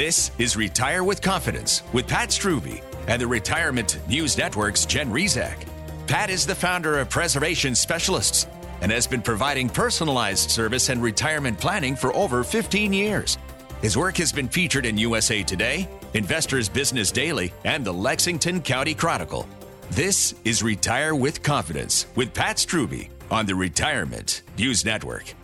This is Retire with Confidence with Pat Strubbe and the Retirement News Network's Jen Rizak. Pat is the founder of Preservation Specialists and has been providing personalized service and retirement planning for over 15 years. His work has been featured in USA Today, Investors Business Daily, and the Lexington County Chronicle. This is Retire with Confidence with Pat Strubbe on the Retirement News Network.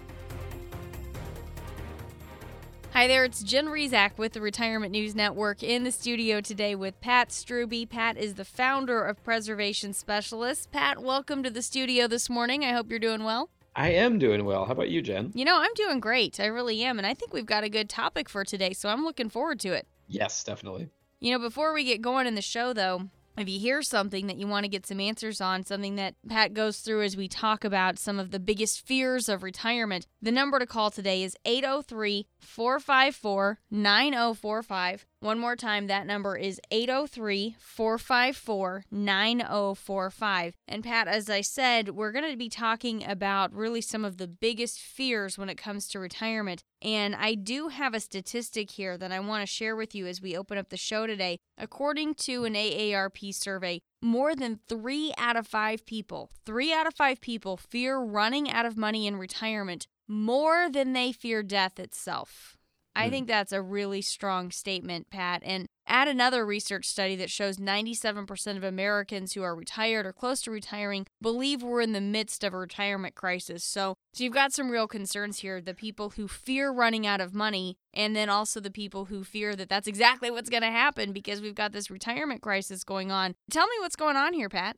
Hi there, it's Jen Rizak with the Retirement News Network in the studio today with Pat Strubbe. Pat is the founder of Preservation Specialists. Pat, welcome to the studio this morning. I hope you're doing well. I am doing well. How about you, Jen? You know, I'm doing great. I really am. And I think we've got a good topic for today, so I'm looking forward to it. Yes, definitely. You know, before we get going in the show, though, if you hear something that you want to get some answers on, something that Pat goes through as we talk about some of the biggest fears of retirement, the number to call today is 803 454 9045. One more time, that number is 803 454 9045. And Pat, as I said, we're going to be talking about really some of the biggest fears when it comes to retirement. And I do have a statistic here that I want to share with you as we open up the show today. According to an AARP survey, more than three out of five people, three out of five people fear running out of money in retirement more than they fear death itself. I hmm. think that's a really strong statement, Pat. And add another research study that shows 97% of Americans who are retired or close to retiring believe we're in the midst of a retirement crisis. So, so you've got some real concerns here the people who fear running out of money, and then also the people who fear that that's exactly what's going to happen because we've got this retirement crisis going on. Tell me what's going on here, Pat.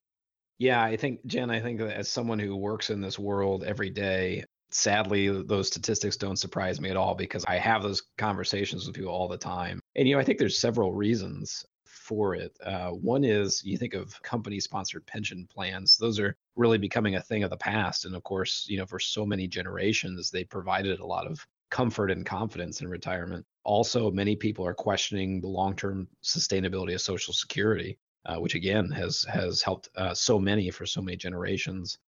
Yeah, I think, Jen, I think that as someone who works in this world every day, sadly those statistics don't surprise me at all because i have those conversations with people all the time. And you know i think there's several reasons for it. Uh, one is you think of company sponsored pension plans. Those are really becoming a thing of the past. And of course you know for so many generations they provided a lot of comfort and confidence in retirement. Also many people are questioning the long-term sustainability of social security uh, which again has has helped uh, so many for so many generations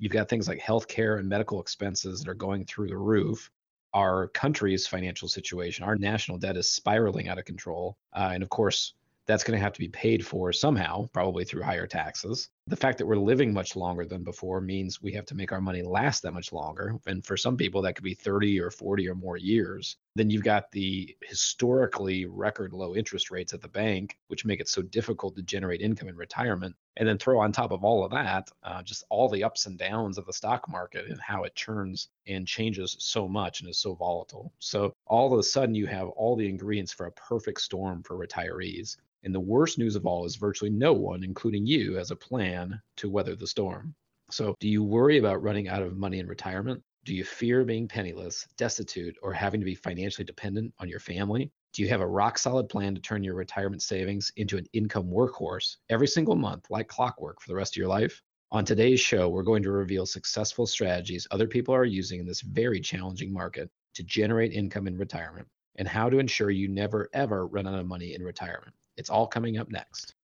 You've got things like healthcare and medical expenses that are going through the roof. Our country's financial situation, our national debt is spiraling out of control. Uh, and of course, that's going to have to be paid for somehow, probably through higher taxes. The fact that we're living much longer than before means we have to make our money last that much longer. And for some people, that could be 30 or 40 or more years. Then you've got the historically record low interest rates at the bank, which make it so difficult to generate income in retirement. And then throw on top of all of that, uh, just all the ups and downs of the stock market and how it churns and changes so much and is so volatile. So all of a sudden, you have all the ingredients for a perfect storm for retirees. And the worst news of all is virtually no one, including you, has a plan to weather the storm. So, do you worry about running out of money in retirement? Do you fear being penniless, destitute, or having to be financially dependent on your family? Do you have a rock solid plan to turn your retirement savings into an income workhorse every single month, like clockwork, for the rest of your life? On today's show, we're going to reveal successful strategies other people are using in this very challenging market to generate income in retirement and how to ensure you never ever run out of money in retirement. It's all coming up next.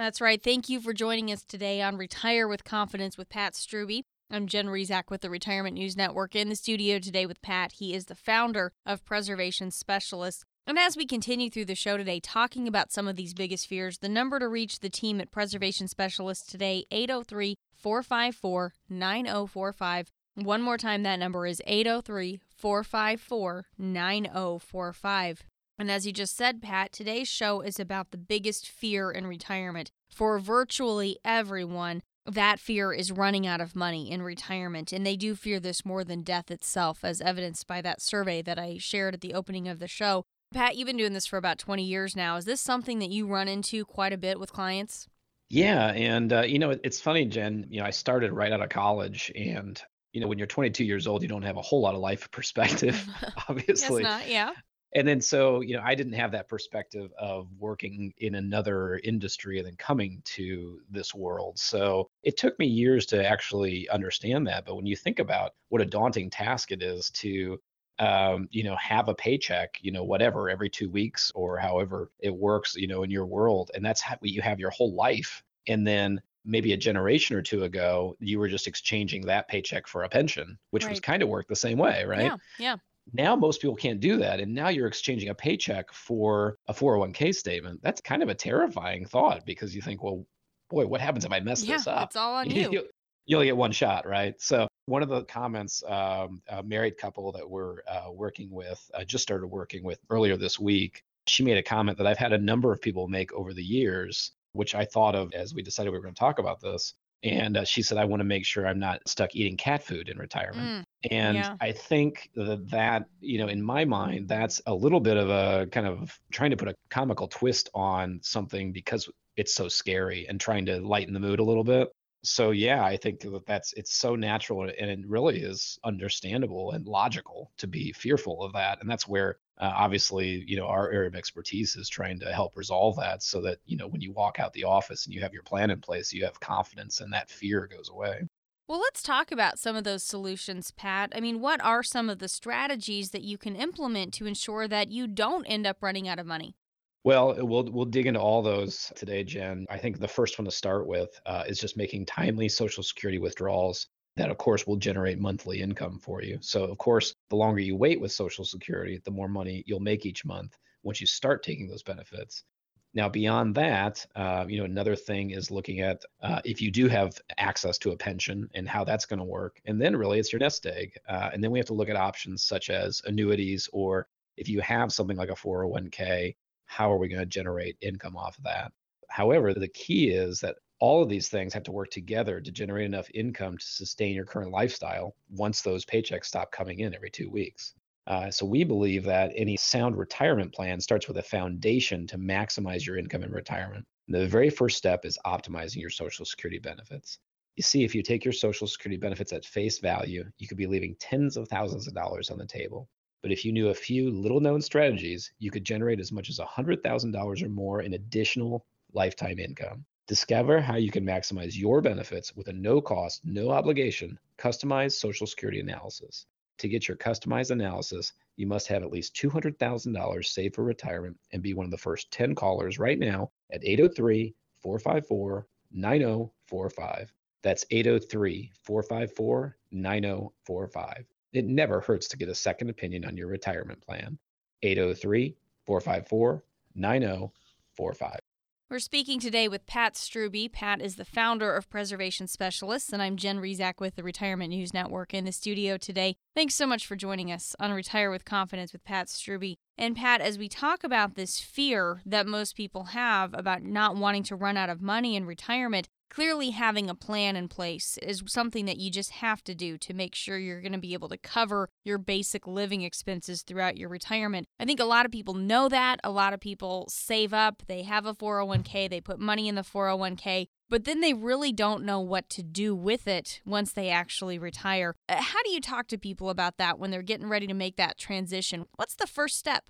That's right. Thank you for joining us today on Retire with Confidence with Pat Strubbe. I'm Jen Rizak with the Retirement News Network in the studio today with Pat. He is the founder of Preservation Specialists. And as we continue through the show today, talking about some of these biggest fears, the number to reach the team at Preservation Specialists today, 803 454 9045. One more time, that number is 803 454 9045. And as you just said, Pat, today's show is about the biggest fear in retirement. For virtually everyone, that fear is running out of money in retirement. And they do fear this more than death itself, as evidenced by that survey that I shared at the opening of the show. Pat, you've been doing this for about 20 years now. Is this something that you run into quite a bit with clients? Yeah. And, uh, you know, it's funny, Jen. You know, I started right out of college and you know, when you're 22 years old, you don't have a whole lot of life perspective, obviously. not, yeah and then so you know i didn't have that perspective of working in another industry and then coming to this world. So it took me years to actually understand that but when you think about what a daunting task it is to um, you know have a paycheck you know whatever every two weeks or however it works you know in your world and that's how you have your whole life and then maybe a generation or two ago you were just exchanging that paycheck for a pension which right. was kind of worked the same way right? Yeah yeah Now most people can't do that. And now you're exchanging a paycheck for a 401k statement. That's kind of a terrifying thought because you think, well, boy, what happens if I mess yeah, this up? It's all on you. you only get one shot, right? So one of the comments, um, a married couple that we're uh, working with, uh, just started working with earlier this week, she made a comment that I've had a number of people make over the years, which I thought of as we decided we were going to talk about this. And uh, she said, I want to make sure I'm not stuck eating cat food in retirement. Mm, and yeah. I think that that, you know, in my mind, that's a little bit of a kind of trying to put a comical twist on something because it's so scary and trying to lighten the mood a little bit. So yeah, I think that that's it's so natural and it really is understandable and logical to be fearful of that. And that's where uh, obviously, you know, our area of expertise is trying to help resolve that so that, you know, when you walk out the office and you have your plan in place, you have confidence and that fear goes away. Well, let's talk about some of those solutions, Pat. I mean, what are some of the strategies that you can implement to ensure that you don't end up running out of money? Well, we'll we'll dig into all those today, Jen. I think the first one to start with uh, is just making timely Social Security withdrawals that of course will generate monthly income for you. So of course, the longer you wait with Social Security, the more money you'll make each month once you start taking those benefits. Now, beyond that, uh, you know, another thing is looking at uh, if you do have access to a pension and how that's going to work, and then really it's your nest egg. Uh, and then we have to look at options such as annuities, or if you have something like a 401k, how are we going to generate income off of that? However, the key is that all of these things have to work together to generate enough income to sustain your current lifestyle once those paychecks stop coming in every two weeks. Uh, so we believe that any sound retirement plan starts with a foundation to maximize your income in retirement. The very first step is optimizing your Social Security benefits. You see, if you take your Social Security benefits at face value, you could be leaving tens of thousands of dollars on the table. But if you knew a few little known strategies, you could generate as much as $100,000 or more in additional lifetime income. Discover how you can maximize your benefits with a no cost, no obligation, customized Social Security analysis. To get your customized analysis, you must have at least $200,000 saved for retirement and be one of the first 10 callers right now at 803 454 9045. That's 803 454 9045. It never hurts to get a second opinion on your retirement plan. 803 454 9045. We're speaking today with Pat Strubbe. Pat is the founder of Preservation Specialists, and I'm Jen Rizak with the Retirement News Network in the studio today. Thanks so much for joining us on Retire with Confidence with Pat Strubbe. And Pat, as we talk about this fear that most people have about not wanting to run out of money in retirement, clearly having a plan in place is something that you just have to do to make sure you're going to be able to cover your basic living expenses throughout your retirement. I think a lot of people know that. A lot of people save up, they have a 401k, they put money in the 401k, but then they really don't know what to do with it once they actually retire. Uh, how do you talk to people about that when they're getting ready to make that transition? What's the first step?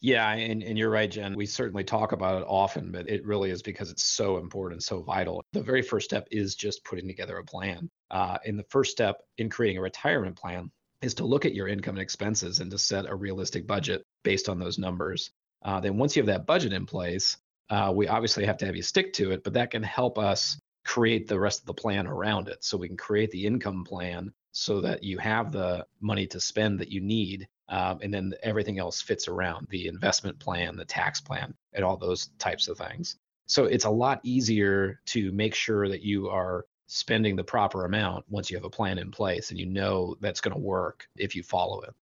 Yeah, and, and you're right, Jen. We certainly talk about it often, but it really is because it's so important, so vital. The very first step is just putting together a plan. Uh, and the first step in creating a retirement plan is to look at your income and expenses and to set a realistic budget based on those numbers. Uh, then once you have that budget in place, uh, we obviously have to have you stick to it, but that can help us create the rest of the plan around it. So we can create the income plan so that you have the money to spend that you need um, and then everything else fits around the investment plan, the tax plan, and all those types of things. So it's a lot easier to make sure that you are spending the proper amount once you have a plan in place and you know that's going to work if you follow it.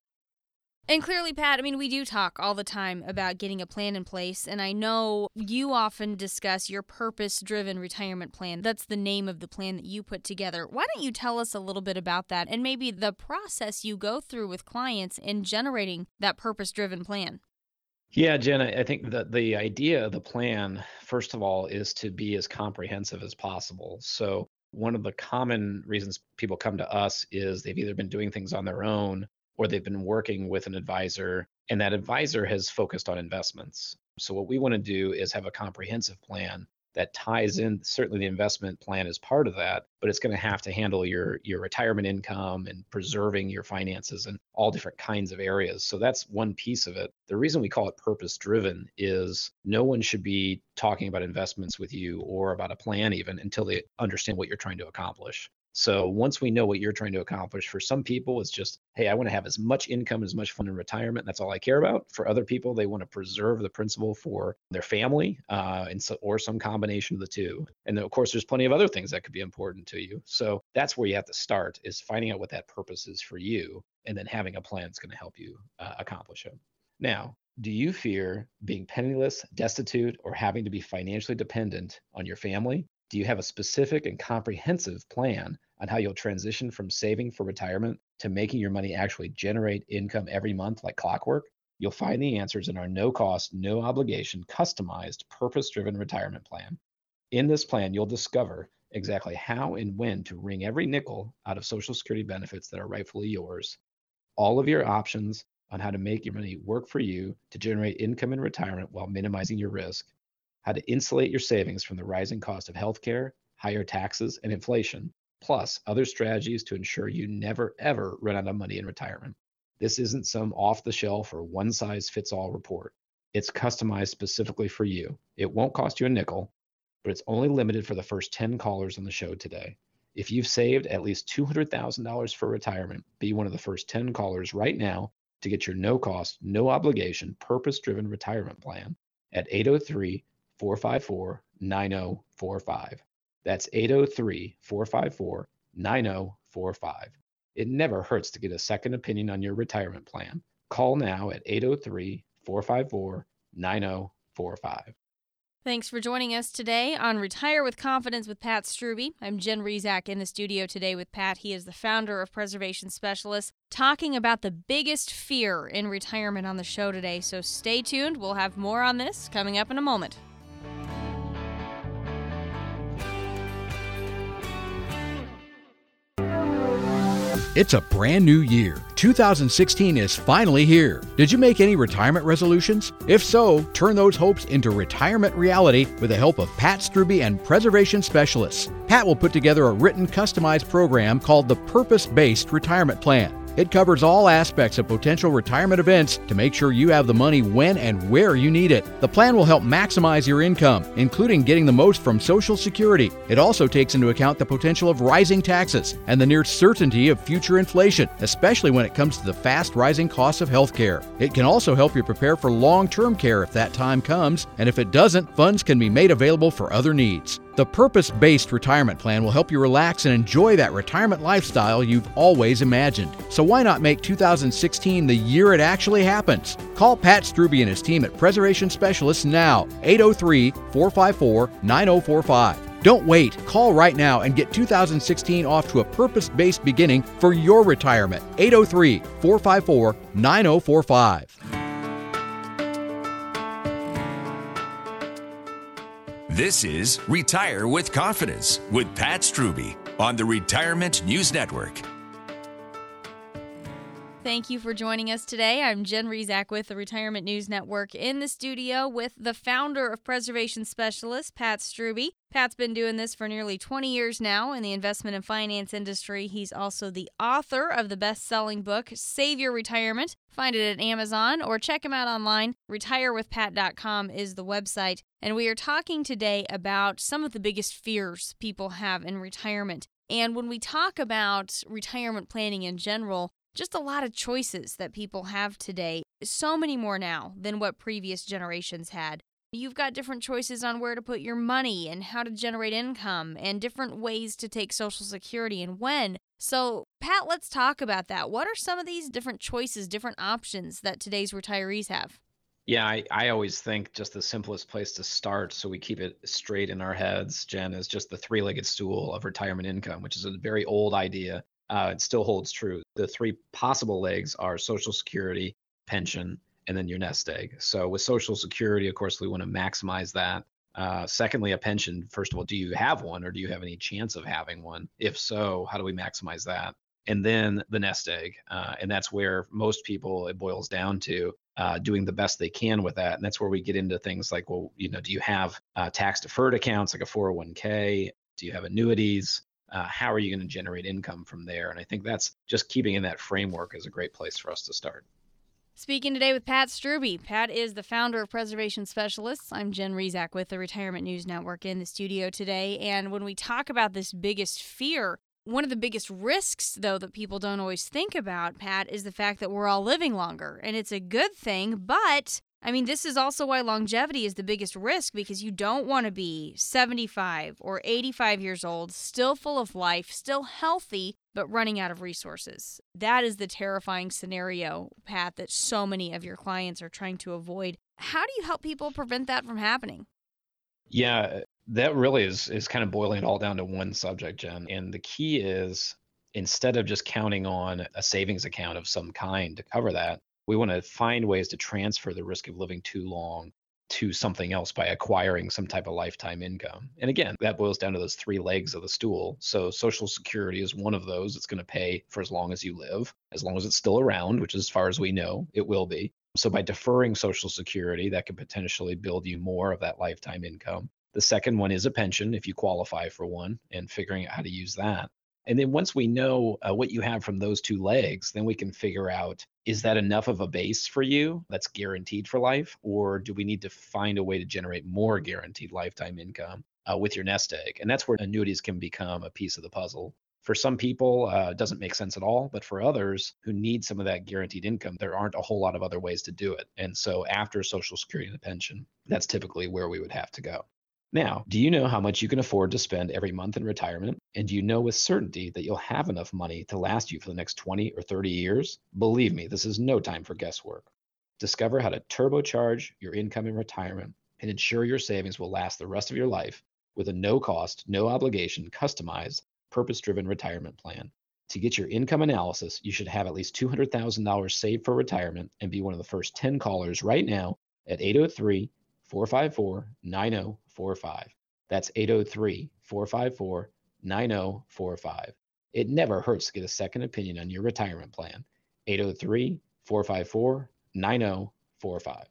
And clearly, Pat, I mean, we do talk all the time about getting a plan in place. And I know you often discuss your purpose driven retirement plan. That's the name of the plan that you put together. Why don't you tell us a little bit about that and maybe the process you go through with clients in generating that purpose driven plan? Yeah, Jen, I think that the idea of the plan, first of all, is to be as comprehensive as possible. So, one of the common reasons people come to us is they've either been doing things on their own or they've been working with an advisor and that advisor has focused on investments. So, what we want to do is have a comprehensive plan that ties in certainly the investment plan is part of that but it's going to have to handle your your retirement income and preserving your finances in all different kinds of areas. So that's one piece of it. The reason we call it purpose driven is no one should be talking about investments with you or about a plan even until they understand what you're trying to accomplish So once we know what you're trying to accomplish, for some people, it's just, hey, I want to have as much income, as much fun in retirement. That's all I care about. For other people, they want to preserve the principal for their family, uh, and so, or some combination of the two. And of course, there's plenty of other things that could be important to you. So that's where you have to start is finding out what that purpose is for you, and then having a plan that's going to help you uh, accomplish it. Now, do you fear being penniless, destitute, or having to be financially dependent on your family? Do you have a specific and comprehensive plan on how you'll transition from saving for retirement to making your money actually generate income every month like clockwork? You'll find the answers in our no cost, no obligation, customized, purpose driven retirement plan. In this plan, you'll discover exactly how and when to wring every nickel out of Social Security benefits that are rightfully yours, all of your options on how to make your money work for you to generate income in retirement while minimizing your risk, how to insulate your savings from the rising cost of healthcare, higher taxes, and inflation, plus other strategies to ensure you never ever run out of money in retirement. This isn't some off the shelf or one size fits all report. It's customized specifically for you. It won't cost you a nickel, but it's only limited for the first 10 callers on the show today. If you've saved at least $200,000 for retirement, be one of the first 10 callers right now to get your no cost, no obligation, purpose driven retirement plan at 803 454 9045. That's 803 454 9045. It never hurts to get a second opinion on your retirement plan. Call now at 803 454 9045. Thanks for joining us today on Retire with Confidence with Pat Strubbe. I'm Jen Rizak in the studio today with Pat. He is the founder of Preservation Specialists, talking about the biggest fear in retirement on the show today. So stay tuned. We'll have more on this coming up in a moment. It's a brand new year. 2016 is finally here. Did you make any retirement resolutions? If so, turn those hopes into retirement reality with the help of Pat Strubbe and Preservation Specialists. Pat will put together a written, customized program called the Purpose Based Retirement Plan. It covers all aspects of potential retirement events to make sure you have the money when and where you need it. The plan will help maximize your income, including getting the most from Social Security. It also takes into account the potential of rising taxes and the near certainty of future inflation, especially when it comes to the fast rising costs of healthcare. It can also help you prepare for long term care if that time comes, and if it doesn't, funds can be made available for other needs. The purpose based retirement plan will help you relax and enjoy that retirement lifestyle you've always imagined. So, why not make 2016 the year it actually happens? Call Pat Strubbe and his team at Preservation Specialists now, 803 454 9045. Don't wait. Call right now and get 2016 off to a purpose based beginning for your retirement. 803 454 9045. This is Retire with Confidence with Pat Strubbe on the Retirement News Network. Thank you for joining us today. I'm Jen Rizak with the Retirement News Network in the studio with the founder of Preservation Specialists, Pat Strubbe. Pat's been doing this for nearly 20 years now in the investment and finance industry. He's also the author of the best selling book, Save Your Retirement. Find it at Amazon or check him out online. RetireWithPat.com is the website. And we are talking today about some of the biggest fears people have in retirement. And when we talk about retirement planning in general, just a lot of choices that people have today. So many more now than what previous generations had. You've got different choices on where to put your money and how to generate income and different ways to take Social Security and when. So, Pat, let's talk about that. What are some of these different choices, different options that today's retirees have? Yeah, I, I always think just the simplest place to start so we keep it straight in our heads, Jen, is just the three legged stool of retirement income, which is a very old idea uh, it still holds true. The three possible legs are Social Security, pension, and then your nest egg. So with Social Security, of course, we want to maximize that. Uh, secondly, a pension. First of all, do you have one, or do you have any chance of having one? If so, how do we maximize that? And then the nest egg, uh, and that's where most people it boils down to uh, doing the best they can with that. And that's where we get into things like, well, you know, do you have uh, tax deferred accounts like a 401k? Do you have annuities? Uh, how are you going to generate income from there? And I think that's just keeping in that framework is a great place for us to start. Speaking today with Pat Strubbe. Pat is the founder of Preservation Specialists. I'm Jen Rizak with the Retirement News Network in the studio today. And when we talk about this biggest fear, One of the biggest risks, though, that people don't always think about, Pat, is the fact that we're all living longer. And it's a good thing, but I mean, this is also why longevity is the biggest risk because you don't want to be 75 or 85 years old, still full of life, still healthy, but running out of resources. That is the terrifying scenario, Pat, that so many of your clients are trying to avoid. How do you help people prevent that from happening? Yeah, that really is is kind of boiling it all down to one subject, Jen. And the key is instead of just counting on a savings account of some kind to cover that, we want to find ways to transfer the risk of living too long to something else by acquiring some type of lifetime income. And again, that boils down to those three legs of the stool. So Social Security is one of those. It's going to pay for as long as you live, as long as it's still around, which as far as we know, it will be. So by deferring Social Security, that could potentially build you more of that lifetime income. The second one is a pension if you qualify for one and figuring out how to use that. And then once we know uh, what you have from those two legs, then we can figure out is that enough of a base for you that's guaranteed for life? Or do we need to find a way to generate more guaranteed lifetime income uh, with your nest egg? And that's where annuities can become a piece of the puzzle. For some people, uh, it doesn't make sense at all. But for others who need some of that guaranteed income, there aren't a whole lot of other ways to do it. And so after Social Security and a pension, that's typically where we would have to go. Now, do you know how much you can afford to spend every month in retirement? And do you know with certainty that you'll have enough money to last you for the next 20 or 30 years? Believe me, this is no time for guesswork. Discover how to turbocharge your income in retirement and ensure your savings will last the rest of your life with a no cost, no obligation, customized, purpose driven retirement plan. To get your income analysis, you should have at least $200,000 saved for retirement and be one of the first 10 callers right now at 803 454 9045. That's 803 454 9045. It never hurts to get a second opinion on your retirement plan. 803 454 9045.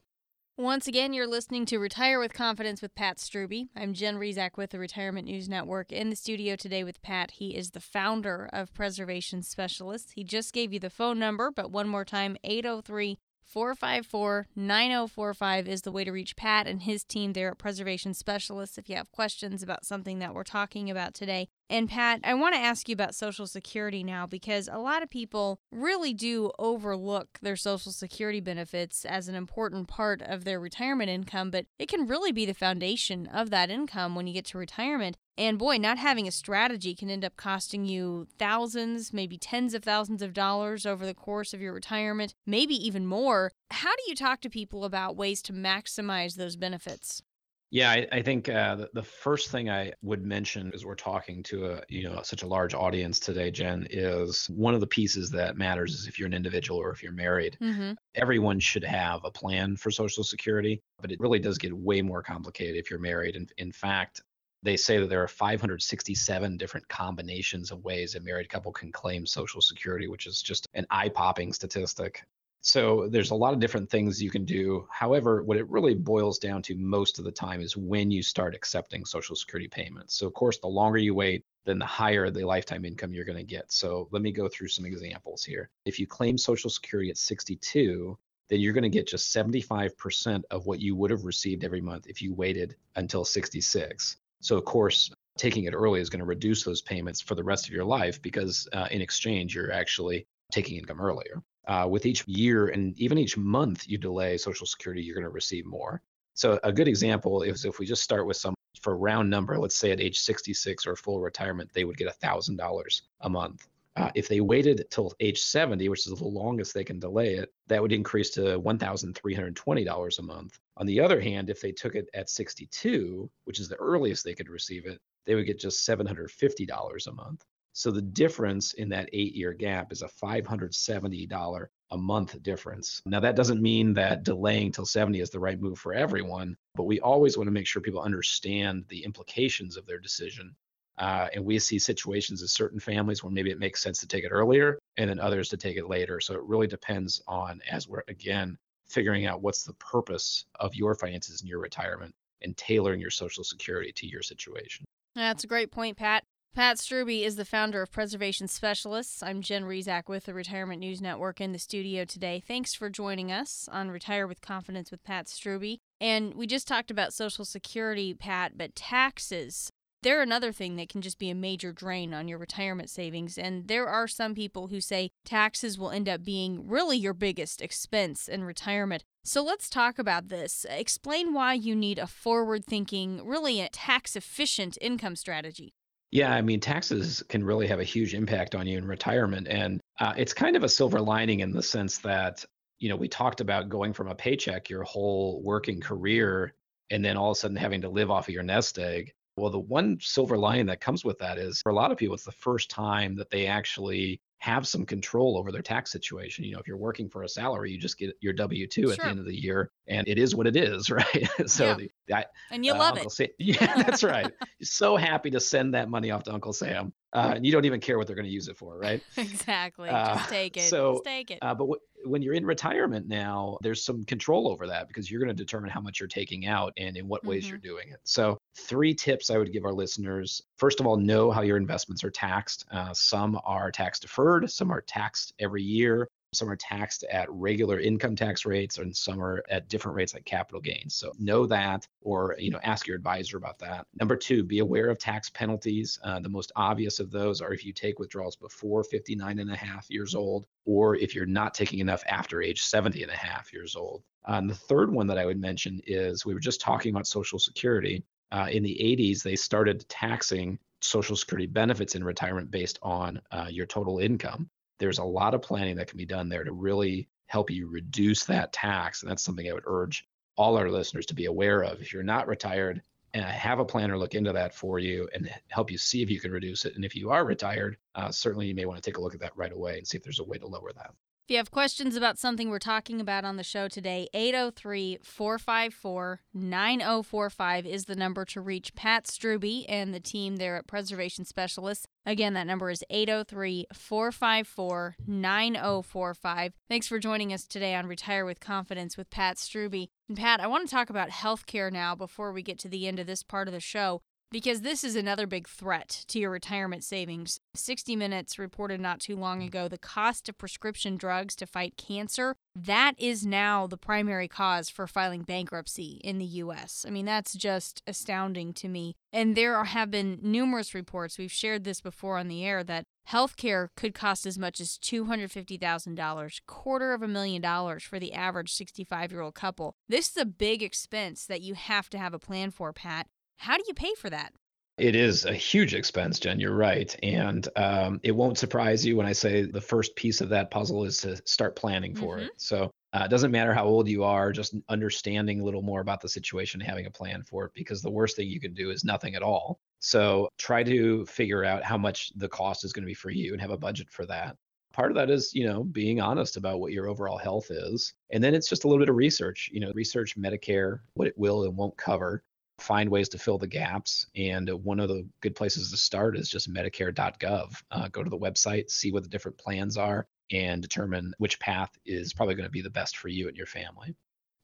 Once again, you're listening to Retire with Confidence with Pat Strubbe. I'm Jen Rizak with the Retirement News Network. In the studio today with Pat, he is the founder of Preservation Specialists. He just gave you the phone number, but one more time 803 454 9045 is the way to reach Pat and his team there at Preservation Specialists if you have questions about something that we're talking about today. And Pat, I want to ask you about Social Security now because a lot of people really do overlook their Social Security benefits as an important part of their retirement income, but it can really be the foundation of that income when you get to retirement. And boy, not having a strategy can end up costing you thousands, maybe tens of thousands of dollars over the course of your retirement, maybe even more. How do you talk to people about ways to maximize those benefits? Yeah, I, I think uh, the, the, first thing I would mention as we're talking to a you know such a large audience today, Jen, is one of the pieces that matters is if you're an individual or if you're married. Mm-hmm. Everyone should have a plan for Social Security, but it really does get way more complicated if you're married. And in fact, they say that there are 567 different combinations of ways a married couple can claim Social Security, which is just an eye-popping statistic. So there's a lot of different things you can do. However, what it really boils down to most of the time is when you start accepting Social Security payments. So, of course, the longer you wait, then the higher the lifetime income you're going to get. So, let me go through some examples here. If you claim Social Security at 62, then you're going to get just 75% of what you would have received every month if you waited until 66. So, of course, taking it early is going to reduce those payments for the rest of your life because uh, in exchange, you're actually taking income earlier uh, with each year and even each month you delay Social Security, you're going to receive more. So a good example is if we just start with some for round number, let's say at age 66 or full retirement, they would get $1,000 a month. Uh, if they waited till age 70, which is the longest they can delay it, that would increase to $1,320 a month. On the other hand, if they took it at 62, which is the earliest they could receive it, they would get just $750 a month. So the difference in that eight year gap is a $570 a month difference. Now, that doesn't mean that delaying till 70 is the right move for everyone, but we always want to make sure people understand the implications of their decision. Uh, and we see situations in certain families where maybe it makes sense to take it earlier and then others to take it later. So it really depends on, as we're again figuring out what's the purpose of your finances in your retirement and tailoring your Social Security to your situation. That's a great point, Pat. Pat Strubbe is the founder of Preservation Specialists. I'm Jen Rizak with the Retirement News Network in the studio today. Thanks for joining us on Retire with Confidence with Pat Strubbe. And we just talked about Social Security, Pat, but taxes they're another thing that can just be a major drain on your retirement savings. And there are some people who say taxes will end up being really your biggest expense in retirement. So let's talk about this. Explain why you need a forward thinking, really a tax efficient income strategy. Yeah, I mean, taxes can really have a huge impact on you in retirement. And uh, it's kind of a silver lining in the sense that, you know, we talked about going from a paycheck your whole working career and then all of a sudden having to live off of your nest egg. Well, the one silver lining that comes with that is for a lot of people, it's the first time that they actually have some control over their tax situation. You know, if you're working for a salary, you just get your W two at the end of the year, and it is what it is, right? so yeah. the, and you uh, love Uncle it. Sam, yeah, that's right. so happy to send that money off to Uncle Sam, uh, and you don't even care what they're going to use it for, right? exactly. Uh, just take it. So, just take it. Uh, but w- when you're in retirement now, there's some control over that because you're going to determine how much you're taking out and in what ways mm-hmm. you're doing it. So, three tips I would give our listeners. First of all, know how your investments are taxed. Uh, some are tax deferred, some are taxed every year. Some are taxed at regular income tax rates, and some are at different rates like capital gains. So know that, or you know, ask your advisor about that. Number two, be aware of tax penalties. Uh, the most obvious of those are if you take withdrawals before 59 and a half years old, or if you're not taking enough after age 70 and a half years old. Uh, and the third one that I would mention is we were just talking about Social Security. Uh, in the 80s, they started taxing Social Security benefits in retirement based on uh, your total income there's a lot of planning that can be done there to really help you reduce that tax. And that's something I would urge all our listeners to be aware of. If you're not retired, and have a planner look into that for you and help you see if you can reduce it. And if you are retired, uh, certainly you may want to take a look at that right away and see if there's a way to lower that. If you have questions about something we're talking about on the show today, 803 454 9045 is the number to reach Pat Strubbe and the team there at Preservation Specialists. Again, that number is 803 454 9045. Thanks for joining us today on Retire with Confidence with Pat Strubbe. And Pat, I want to talk about healthcare now before we get to the end of this part of the show because this is another big threat to your retirement savings. 60 Minutes reported not too long ago the cost of prescription drugs to fight cancer. That is now the primary cause for filing bankruptcy in the US. I mean, that's just astounding to me. And there have been numerous reports, we've shared this before on the air, that healthcare could cost as much as $250,000, quarter of a million dollars for the average 65 year old couple. This is a big expense that you have to have a plan for, Pat. How do you pay for that? It is a huge expense, Jen. You're right. And um, it won't surprise you when I say the first piece of that puzzle is to start planning for mm-hmm. it. So uh, it doesn't matter how old you are, just understanding a little more about the situation, having a plan for it, because the worst thing you can do is nothing at all. So try to figure out how much the cost is going to be for you and have a budget for that. Part of that is, you know, being honest about what your overall health is. And then it's just a little bit of research, you know, research Medicare, what it will and won't cover find ways to fill the gaps. And one of the good places to start is just Medicare.gov. Uh, go to the website, see what the different plans are, and determine which path is probably going to be the best for you and your family.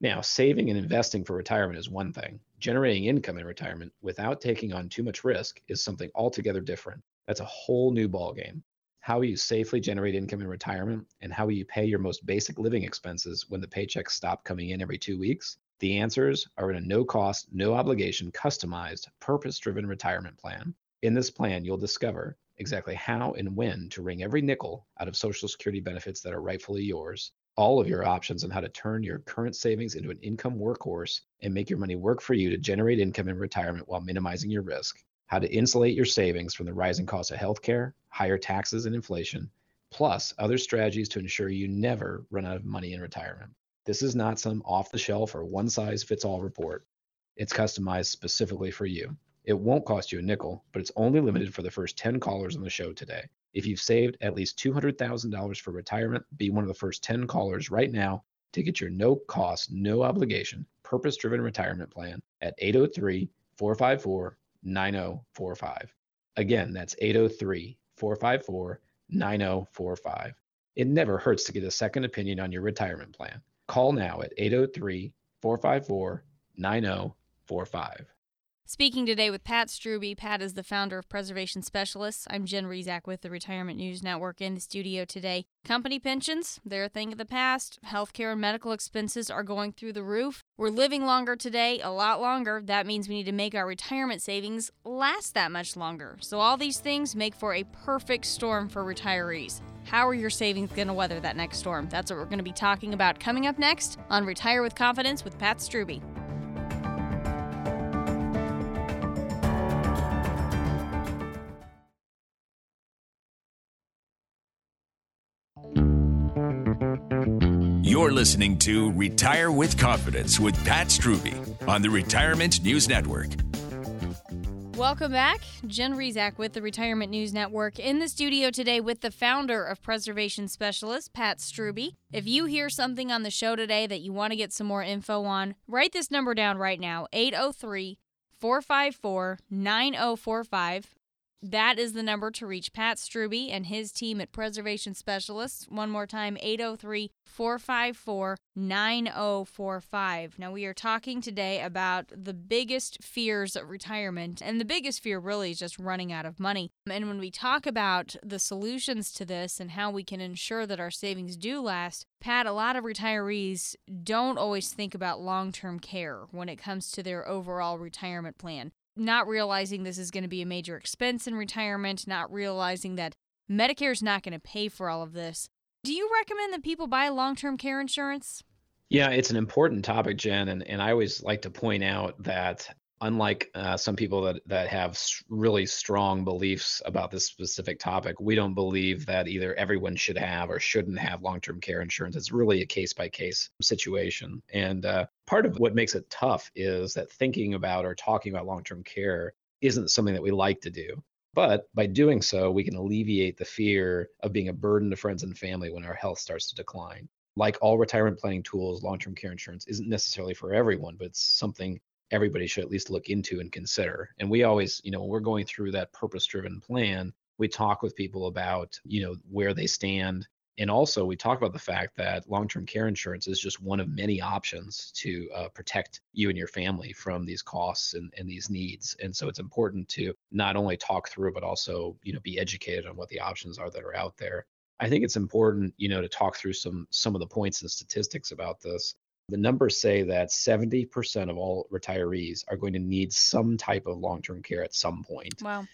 Now, saving and investing for retirement is one thing. Generating income in retirement without taking on too much risk is something altogether different. That's a whole new ballgame. How you safely generate income in retirement, and how you pay your most basic living expenses when the paychecks stop coming in every two weeks? The answers are in a no cost, no obligation, customized, purpose driven retirement plan. In this plan, you'll discover exactly how and when to wring every nickel out of Social Security benefits that are rightfully yours, all of your options on how to turn your current savings into an income workhorse and make your money work for you to generate income in retirement while minimizing your risk, how to insulate your savings from the rising cost of healthcare, higher taxes, and inflation, plus other strategies to ensure you never run out of money in retirement. This is not some off the shelf or one size fits all report. It's customized specifically for you. It won't cost you a nickel, but it's only mm-hmm. limited for the first 10 callers on the show today. If you've saved at least $200,000 for retirement, be one of the first 10 callers right now to get your no cost, no obligation, purpose driven retirement plan at 803 454 9045. Again, that's 803 454 9045. It never hurts to get a second opinion on your retirement plan. Call now at 803 454 9045. Speaking today with Pat Strubbe. Pat is the founder of Preservation Specialists. I'm Jen Rizak with the Retirement News Network in the studio today. Company pensions, they're a thing of the past. Healthcare and medical expenses are going through the roof. We're living longer today, a lot longer. That means we need to make our retirement savings last that much longer. So, all these things make for a perfect storm for retirees. How are your savings going to weather that next storm? That's what we're going to be talking about coming up next on Retire with Confidence with Pat Strubbe. You're listening to Retire with Confidence with Pat Strubbe on the Retirement News Network. Welcome back. Jen Rizak with the Retirement News Network in the studio today with the founder of Preservation Specialist, Pat Strubbe. If you hear something on the show today that you want to get some more info on, write this number down right now 803 454 9045. That is the number to reach Pat Strubbe and his team at Preservation Specialists. One more time, 803 454 9045. Now, we are talking today about the biggest fears of retirement, and the biggest fear really is just running out of money. And when we talk about the solutions to this and how we can ensure that our savings do last, Pat, a lot of retirees don't always think about long term care when it comes to their overall retirement plan not realizing this is going to be a major expense in retirement, not realizing that Medicare is not going to pay for all of this. Do you recommend that people buy long term care insurance? Yeah, it's an important topic, Jen. And, and I always like to point out that unlike uh, some people that that have really strong beliefs about this specific topic, we don't believe that either everyone should have or shouldn't have long-term care insurance. It's really a case-by-case situation, and uh, part of what makes it tough is that thinking about or talking about long-term care isn't something that we like to do. But by doing so, we can alleviate the fear of being a burden to friends and family when our health starts to decline. Like all retirement planning tools, long term care insurance isn't necessarily for everyone, but it's something everybody should at least look into and consider. And we always, you know, when we're going through that purpose driven plan, we talk with people about, you know, where they stand. And also, we talk about the fact that long term care insurance is just one of many options to uh, protect you and your family from these costs and, and these needs. And so, it's important to not only talk through, but also, you know, be educated on what the options are that are out there. I think it's important, you know, to talk through some some of the points and statistics about this. The numbers say that 70% of all retirees are going to need some type of long term care at some point. Wow.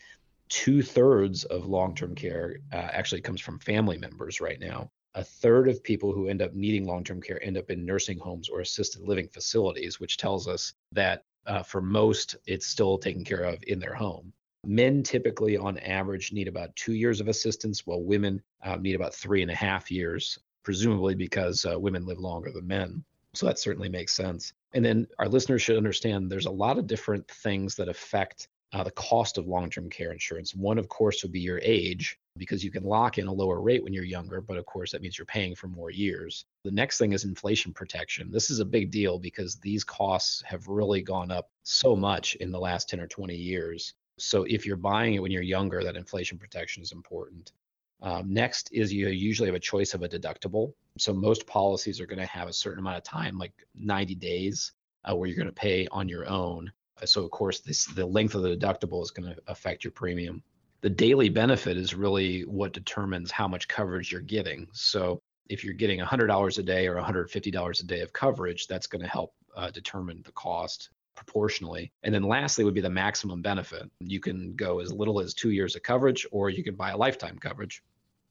Two thirds of long term care uh, actually comes from family members right now. A third of people who end up needing long term care end up in nursing homes or assisted living facilities, which tells us that uh, for most, it's still taken care of in their home. Men typically, on average, need about two years of assistance, while women uh, need about three and a half years, presumably because uh, women live longer than men. So that certainly makes sense. And then our listeners should understand there's a lot of different things that affect uh, the cost of long term care insurance. One, of course, would be your age, because you can lock in a lower rate when you're younger, but of course, that means you're paying for more years. The next thing is inflation protection. This is a big deal because these costs have really gone up so much in the last 10 or 20 years. So if you're buying it when you're younger, that inflation protection is important. Um, next is you usually have a choice of a deductible. So most policies are going to have a certain amount of time, like 90 days, uh, where you're going to pay on your own. Uh, so of course, this the length of the deductible is going to affect your premium. The daily benefit is really what determines how much coverage you're getting. So if you're getting $100 a day or $150 a day of coverage, that's going to help uh, determine the cost proportionally. And then lastly would be the maximum benefit. You can go as little as two years of coverage, or you can buy a lifetime coverage.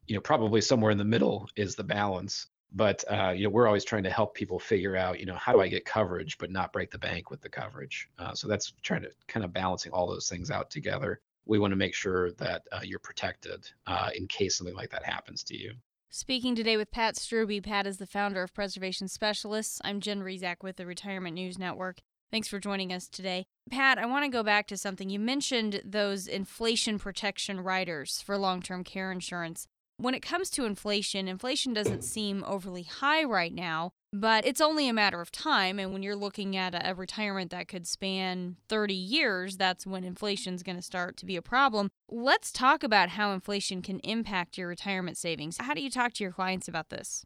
You know, probably somewhere in the middle is the balance. But uh, you know, we're always trying to help people figure out, you know, how do I get coverage but not break the bank with the coverage. Uh, so that's trying to kind of balancing all those things out together. We want to make sure that uh, you're protected uh, in case something like that happens to you. Speaking today with Pat Strubbe. Pat is the founder of Preservation Specialists. I'm Jen Rizak with the Retirement News Network. Thanks for joining us today. Pat, I want to go back to something. You mentioned those inflation protection riders for long term care insurance. When it comes to inflation, inflation doesn't seem overly high right now, but it's only a matter of time. And when you're looking at a, retirement that could span 30 years, that's when inflation is going to start to be a problem. Let's talk about how inflation can impact your retirement savings. How do you talk to your clients about this?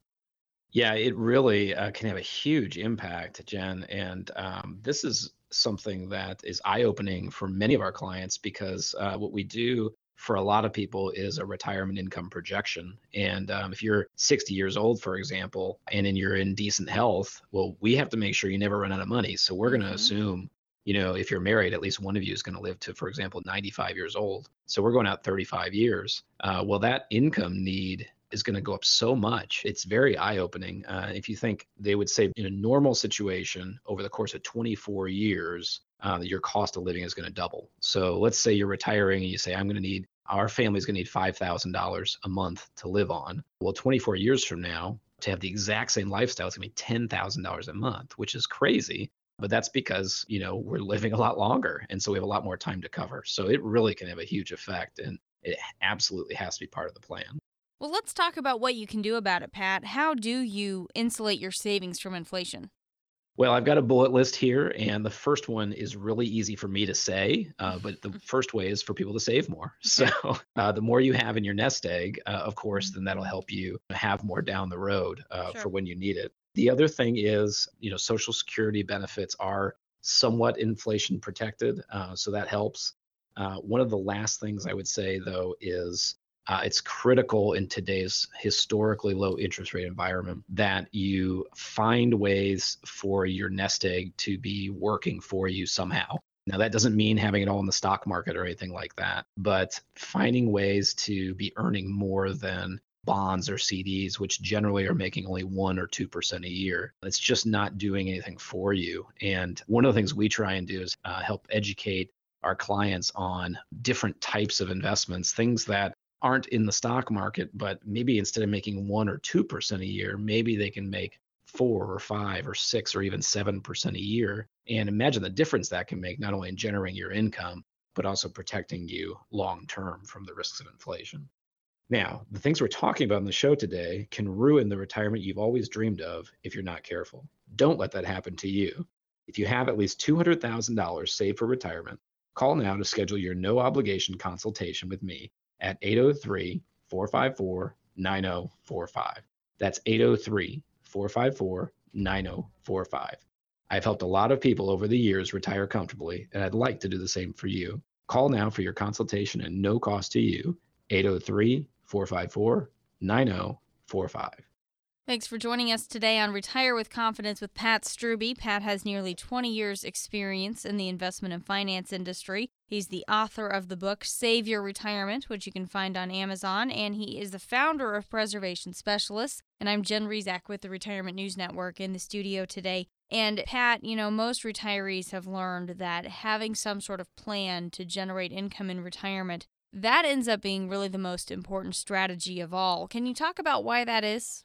Yeah, it really uh, can have a huge impact, Jen. And um, this is something that is eye opening for many of our clients because uh, what we do for a lot of people is a retirement income projection. And um, if you're 60 years old, for example, and then you're in decent health, well, we have to make sure you never run out of money. So we're going to mm-hmm. assume, you know, if you're married, at least one of you is going to live to, for example, 95 years old. So we're going out 35 years. Uh, well, that income need is going to go up so much. It's very eye opening. Uh, if you think they would say in a normal situation over the course of 24 years, uh, your cost of living is going to double. So let's say you're retiring and you say, I'm going to need, our family's going to need $5,000 a month to live on. Well, 24 years from now, to have the exact same lifestyle, it's going to be $10,000 a month, which is crazy. But that's because, you know, we're living a lot longer. And so we have a lot more time to cover. So it really can have a huge effect. And it absolutely has to be part of the plan. Well, let's talk about what you can do about it, Pat. How do you insulate your savings from inflation? Well, I've got a bullet list here, and the first one is really easy for me to say, uh, but the first way is for people to save more. So, uh, the more you have in your nest egg, uh, of course, then that'll help you have more down the road uh, sure. for when you need it. The other thing is, you know, Social Security benefits are somewhat inflation protected, uh, so that helps. Uh, one of the last things I would say, though, is uh, it's critical in today's historically low interest rate environment that you find ways for your nest egg to be working for you somehow. Now, that doesn't mean having it all in the stock market or anything like that, but finding ways to be earning more than bonds or CDs, which generally are making only 1 or 2% a year. It's just not doing anything for you. And one of the things we try and do is uh, help educate our clients on different types of investments, things that aren't in the stock market, but maybe instead of making one or two percent a year, maybe they can make four or five or six or even seven percent a year. And imagine the difference that can make not only in generating your income, but also protecting you long term from the risks of inflation. Now, the things we're talking about in the show today can ruin the retirement you've always dreamed of if you're not careful. Don't let that happen to you. If you have at least $200,000 saved for retirement, call now to schedule your no obligation consultation with me at 803 454 9045. That's 803 454 9045. I've helped a lot of people over the years retire comfortably, and I'd like to do the same for you. Call now for your consultation at no cost to you, 803 454 9045. Thanks for joining us today on Retire with Confidence with Pat Strubbe. Pat has nearly 20 years' experience in the investment and finance industry. He's the author of the book Save Your Retirement, which you can find on Amazon, and he is the founder of Preservation Specialists. And I'm Jen Rizak with the Retirement News Network in the studio today. And Pat, you know, most retirees have learned that having some sort of plan to generate income in retirement, that ends up being really the most important strategy of all. Can you talk about why that is?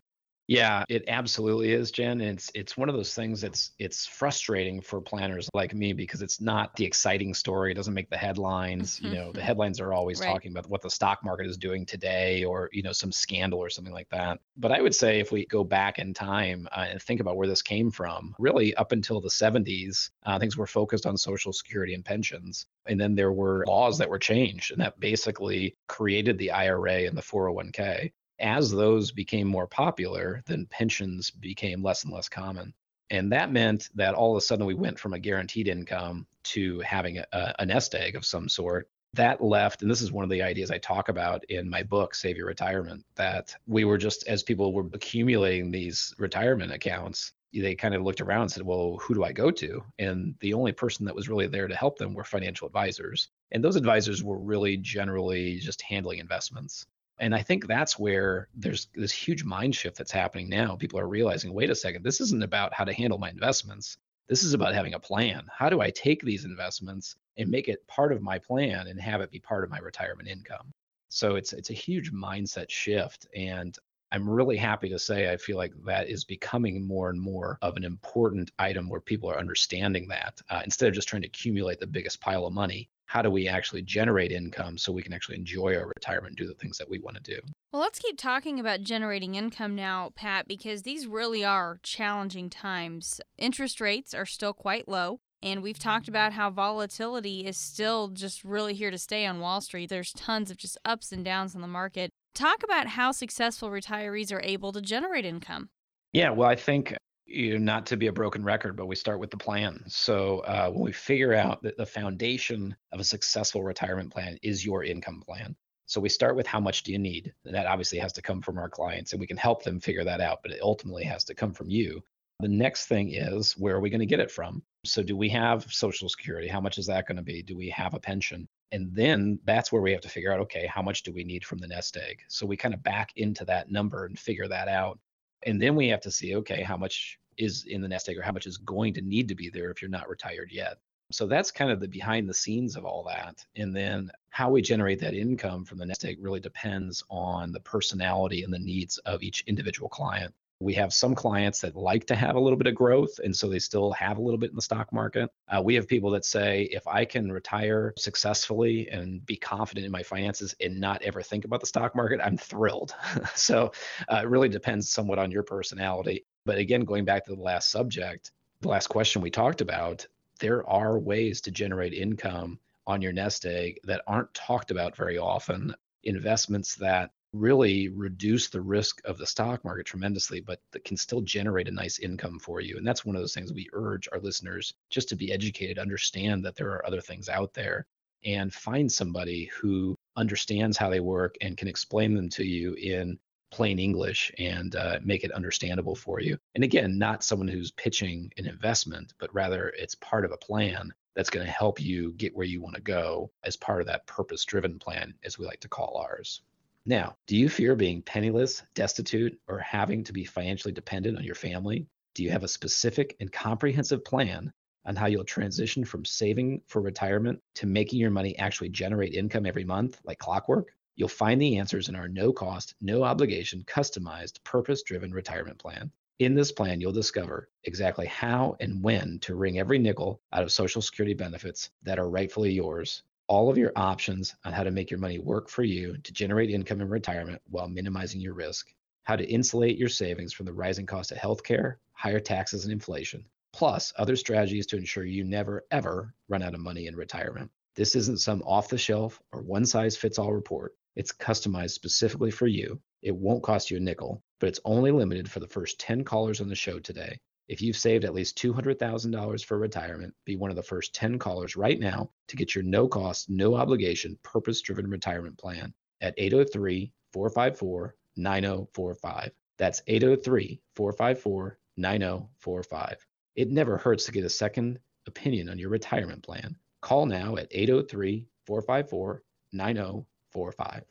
Yeah, it absolutely is, Jen. It's it's one of those things that's it's frustrating for planners like me because it's not the exciting story. It doesn't make the headlines. you know, the headlines are always right. talking about what the stock market is doing today, or you know, some scandal or something like that. But I would say if we go back in time uh, and think about where this came from, really up until the 70s, uh, things were focused on Social Security and pensions, and then there were laws that were changed, and that basically created the IRA and the 401k as those became more popular, then pensions became less and less common. And that meant that all of a sudden we went from a guaranteed income to having a, a, nest egg of some sort. That left, and this is one of the ideas I talk about in my book, Save Your Retirement, that we were just, as people were accumulating these retirement accounts, they kind of looked around and said, well, who do I go to? And the only person that was really there to help them were financial advisors. And those advisors were really generally just handling investments. And I think that's where there's this huge mind shift that's happening now. People are realizing, wait a second, this isn't about how to handle my investments. This is about having a plan. How do I take these investments and make it part of my plan and have it be part of my retirement income? So it's it's a huge mindset shift and I'm really happy to say I feel like that is becoming more and more of an important item where people are understanding that uh, instead of just trying to accumulate the biggest pile of money how do we actually generate income so we can actually enjoy our retirement and do the things that we want to do. Well, let's keep talking about generating income now, Pat, because these really are challenging times. Interest rates are still quite low. And we've talked about how volatility is still just really here to stay on Wall Street. There's tons of just ups and downs in the market. Talk about how successful retirees are able to generate income. Yeah, well, I think you know, not to be a broken record, but we start with the plan. So uh, when we figure out that the foundation of a successful retirement plan is your income plan, So we start with how much do you need? And that obviously has to come from our clients and we can help them figure that out, but it ultimately has to come from you. The next thing is where are we going to get it from? So do we have social security? How much is that going to be? Do we have a pension? And then that's where we have to figure out okay, how much do we need from the nest egg? So we kind of back into that number and figure that out. And then we have to see okay, how much is in the nest egg or how much is going to need to be there if you're not retired yet. So that's kind of the behind the scenes of all that. And then how we generate that income from the nest egg really depends on the personality and the needs of each individual client. We have some clients that like to have a little bit of growth, and so they still have a little bit in the stock market. Uh, we have people that say, if I can retire successfully and be confident in my finances and not ever think about the stock market, I'm thrilled. so uh, it really depends somewhat on your personality. But again, going back to the last subject, the last question we talked about, there are ways to generate income on your nest egg that aren't talked about very often. Investments that really reduce the risk of the stock market tremendously, but that can still generate a nice income for you. And that's one of those things we urge our listeners just to be educated, understand that there are other things out there, and find somebody who understands how they work and can explain them to you in plain English and uh, make it understandable for you. And again, not someone who's pitching an investment, but rather it's part of a plan that's going to help you get where you want to go as part of that purpose driven plan, as we like to call ours. Now, do you fear being penniless, destitute, or having to be financially dependent on your family? Do you have a specific and comprehensive plan on how you'll transition from saving for retirement to making your money actually generate income every month like clockwork? You'll find the answers in our no cost, no obligation, customized, purpose driven retirement plan. In this plan, you'll discover exactly how and when to wring every nickel out of Social Security benefits that are rightfully yours, all of your options on how to make your money work for you to generate income in retirement while minimizing your risk, how to insulate your savings from the rising cost of healthcare, higher taxes, and inflation, plus other strategies to ensure you never, ever run out of money in retirement. This isn't some off the shelf or one size fits all report. It's customized specifically for you. It won't cost you a nickel, but it's only limited for the first 10 callers on the show today. If you've saved at least $200,000 for retirement, be one of the first 10 callers right now to get your no cost, no obligation, purpose driven retirement plan at 803 454 9045. That's 803 454 9045. It never hurts to get a second opinion on your retirement plan. Call now at 803 454 9045.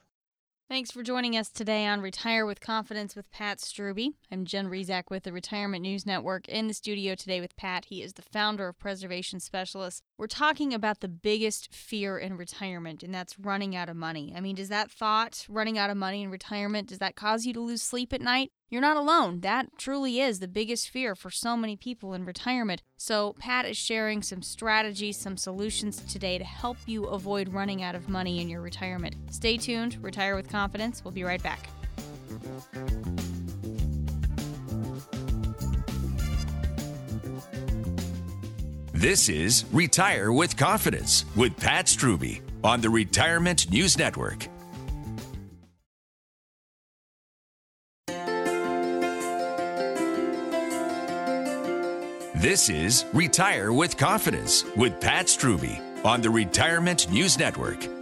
45. Thanks for joining us today on Retire with Confidence with Pat Strubbe. I'm Jen Rizak with the Retirement News Network in the studio today with Pat. He is the founder of Preservation Specialists. We're talking about the biggest fear in retirement, and that's running out of money. I mean, does that thought, running out of money in retirement, does that cause you to lose sleep at night? You're not alone. That truly is the biggest fear for so many people in retirement. So, Pat is sharing some strategies, some solutions today to help you avoid running out of money in your retirement. Stay tuned. Retire with Confidence. We'll be right back. This is Retire with Confidence with Pat Strubbe on the Retirement News Network. This is Retire with Confidence with Pat Strubbe on the Retirement News Network.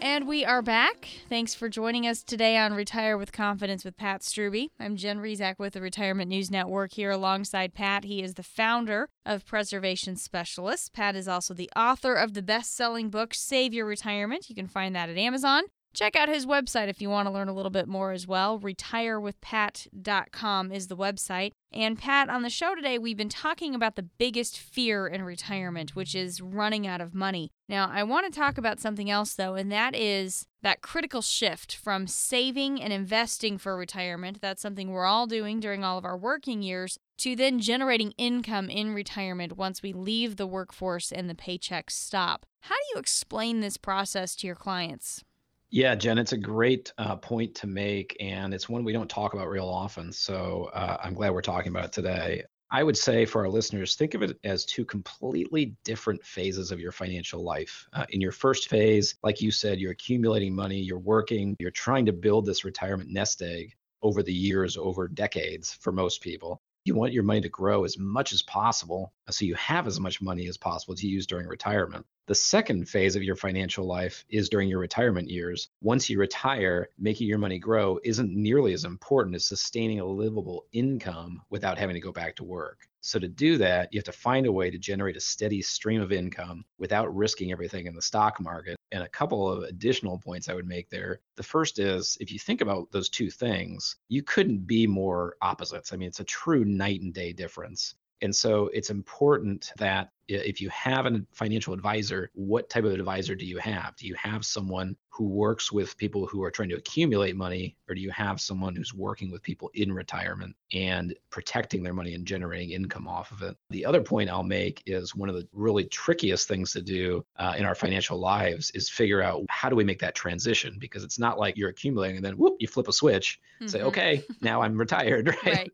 And we are back. Thanks for joining us today on Retire with Confidence with Pat Strubbe. I'm Jen Rizak with the Retirement News Network here alongside Pat. He is the founder of Preservation Specialists. Pat is also the author of the best selling book, Save Your Retirement. You can find that at Amazon. Check out his website if you want to learn a little bit more as well. RetireWithPat.com is the website. And Pat, on the show today, we've been talking about the biggest fear in retirement, which is running out of money. Now, I want to talk about something else, though, and that is that critical shift from saving and investing for retirement. That's something we're all doing during all of our working years, to then generating income in retirement once we leave the workforce and the paychecks stop. How do you explain this process to your clients? Yeah, Jen, it's a great uh, point to make, and it's one we don't talk about real often. So uh, I'm glad we're talking about it today. I would say for our listeners, think of it as two completely different phases of your financial life. Uh, in your first phase, like you said, you're accumulating money, you're working, you're trying to build this retirement nest egg over the years, over decades for most people. You want your money to grow as much as possible uh, so you have as much money as possible to use during retirement. The second phase of your financial life is during your retirement years. Once you retire, making your money grow isn't nearly as important as sustaining a livable income without having to go back to work. So, to do that, you have to find a way to generate a steady stream of income without risking everything in the stock market. And a couple of additional points I would make there. The first is if you think about those two things, you couldn't be more opposites. I mean, it's a true night and day difference. And so it's important that if you have a financial advisor, what type of advisor do you have? Do you have someone who works with people who are trying to accumulate money, or do you have someone who's working with people in retirement and protecting their money and generating income off of it? The other point I'll make is one of the really trickiest things to do uh, in our financial lives is figure out how do we make that transition because it's not like you're accumulating and then whoop, you flip a switch, mm-hmm. say, okay, now I'm retired, right? right.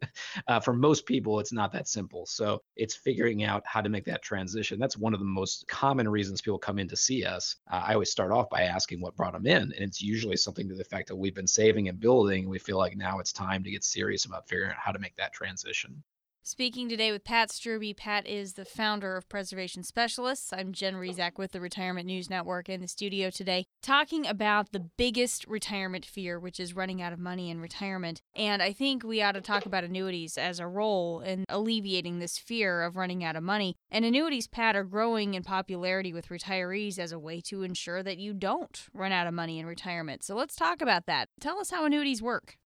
Uh, for most people, it's not that simple. So it's figuring out how to make that transition. That's one of the most common reasons people come in to see us. Uh, I always start off by asking what brought them in. And it's usually something to the effect that we've been saving and building. And we feel like now it's time to get serious about figuring out how to make that transition. Speaking today with Pat Strubbe. Pat is the founder of Preservation Specialists. I'm Jen Rizak with the Retirement News Network in the studio today, talking about the biggest retirement fear, which is running out of money in retirement. And I think we ought to talk about annuities as a role in alleviating this fear of running out of money. And annuities, Pat, are growing in popularity with retirees as a way to ensure that you don't run out of money in retirement. So let's talk about that. Tell us how annuities work.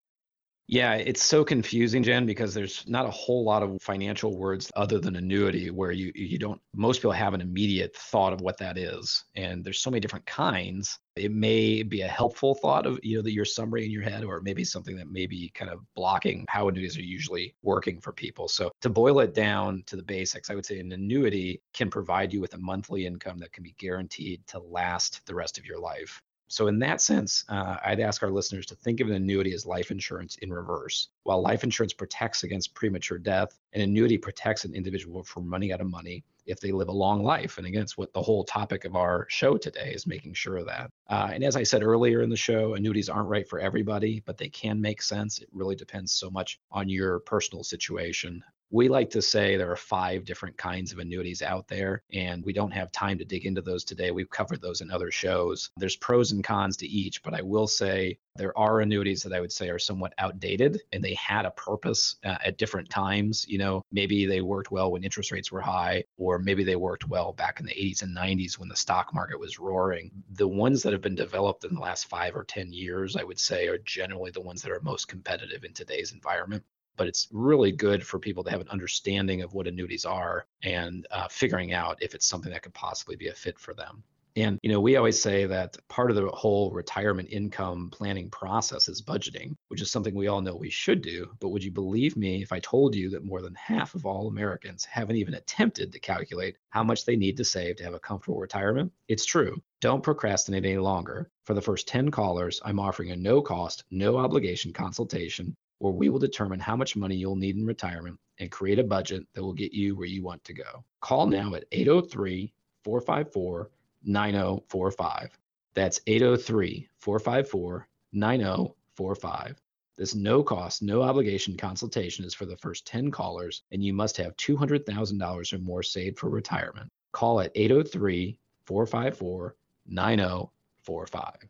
Yeah, it's so confusing, Jen, because there's not a whole lot of financial words other than annuity where you you don't most people have an immediate thought of what that is. And there's so many different kinds. It may be a helpful thought of, you know, that your summary in your head, or maybe something that may be kind of blocking how annuities are usually working for people. So to boil it down to the basics, I would say an annuity can provide you with a monthly income that can be guaranteed to last the rest of your life. So, in that sense, uh, I'd ask our listeners to think of an annuity as life insurance in reverse. While life insurance protects against premature death, an annuity protects an individual from running out of money if they live a long life. And again, it's what the whole topic of our show today is making sure of that. Uh, and as I said earlier in the show, annuities aren't right for everybody, but they can make sense. It really depends so much on your personal situation. We like to say there are five different kinds of annuities out there, and we don't have time to dig into those today. We've covered those in other shows. There's pros and cons to each, but I will say there are annuities that I would say are somewhat outdated and they had a purpose uh, at different times. You know, maybe they worked well when interest rates were high, or maybe they worked well back in the 80s and 90s when the stock market was roaring. The ones that have been developed in the last five or 10 years, I would say, are generally the ones that are most competitive in today's environment but it's really good for people to have an understanding of what annuities are and uh, figuring out if it's something that could possibly be a fit for them. And you know, we always say that part of the whole retirement income planning process is budgeting, which is something we all know we should do. But would you believe me if I told you that more than half of all Americans haven't even attempted to calculate how much they need to save to have a comfortable retirement? It's true. Don't procrastinate any longer. For the first 10 callers, I'm offering a no cost, no obligation consultation where we will determine how much money you'll need in retirement and create a budget that will get you where you want to go. Call now at 803 454 9045. That's 803 454 9045. This no cost, no obligation consultation is for the first 10 callers, and you must have $200,000 or more saved for retirement. Call at 803 454 9045.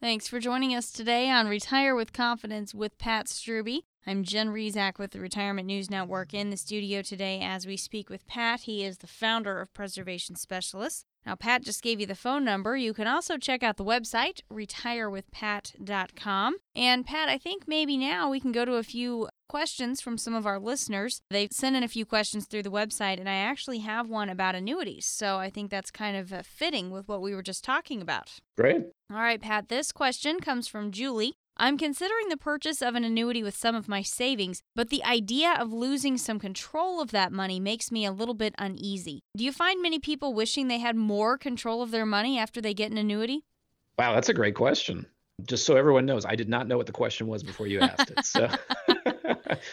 Thanks for joining us today on Retire with Confidence with Pat Strubbe. I'm Jen Rizak with the Retirement News Network in the studio today as we speak with Pat. He is the founder of Preservation Specialists. Now, Pat just gave you the phone number. You can also check out the website, retirewithpat.com. And Pat, I think maybe now we can go to a few questions from some of our listeners. They've sent in a few questions through the website, and I actually have one about annuities. So I think that's kind of uh, fitting with what we were just talking about. Great. All right, Pat, this question comes from Julie. I'm considering the purchase of an annuity with some of my savings, but the idea of losing some control of that money makes me a little bit uneasy. Do you find many people wishing they had more control of their money after they get an annuity? Wow, that's a great question. Just so everyone knows, I did not know what the question was before you asked it. So,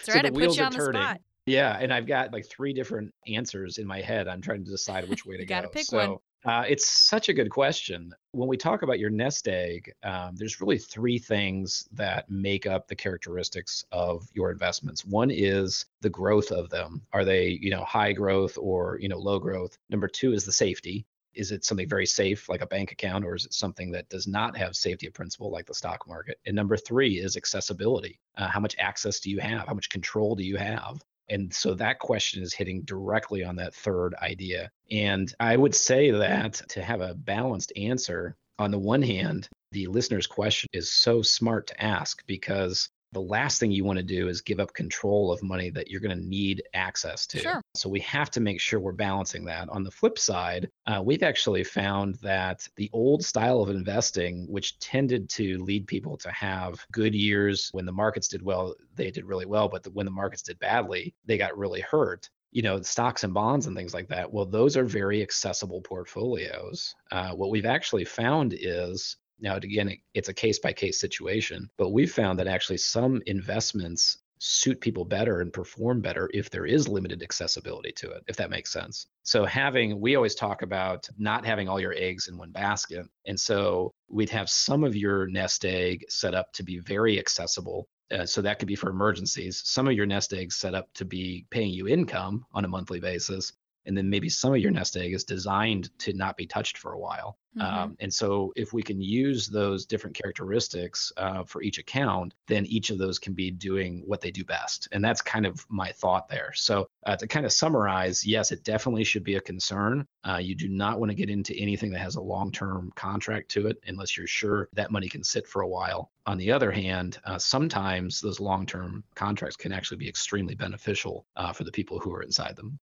so right, the wheels are turning. Spot. Yeah, and I've got like three different answers in my head. I'm trying to decide which way to you go. So, one. Uh, it's such a good question. When we talk about your nest egg, um, there's really three things that make up the characteristics of your investments. One is the growth of them. Are they, you know, high growth or you know low growth? Number two is the safety. Is it something very safe, like a bank account, or is it something that does not have safety of principle, like the stock market? And number three is accessibility. Uh, how much access do you have? How much control do you have? And so that question is hitting directly on that third idea. And I would say that to have a balanced answer, on the one hand, the listener's question is so smart to ask because the last thing you want to do is give up control of money that you're going to need access to. Sure. So we have to make sure we're balancing that. On the flip side, uh, we've actually found that the old style of investing, which tended to lead people to have good years when the markets did well, they did really well, but the, when the markets did badly, they got really hurt you know stocks and bonds and things like that well those are very accessible portfolios uh, what we've actually found is now, again, it's a case by case situation, but we've found that actually some investments suit people better and perform better if there is limited accessibility to it, if that makes sense. So, having, we always talk about not having all your eggs in one basket. And so, we'd have some of your nest egg set up to be very accessible. Uh, so, that could be for emergencies. Some of your nest eggs set up to be paying you income on a monthly basis and then maybe some of your nest egg is designed to not be touched for a while. Mm-hmm. Um, and so, if we can use those different characteristics uh, for each account, then each of those can be doing what they do best. And that's kind of my thought there. So, uh, to kind of summarize, yes, it definitely should be a concern. Uh, you do not want to get into anything that has a long term contract to it unless you're sure that money can sit for a while. On the other hand, uh, sometimes those long term contracts can actually be extremely beneficial uh, for the people who are inside them.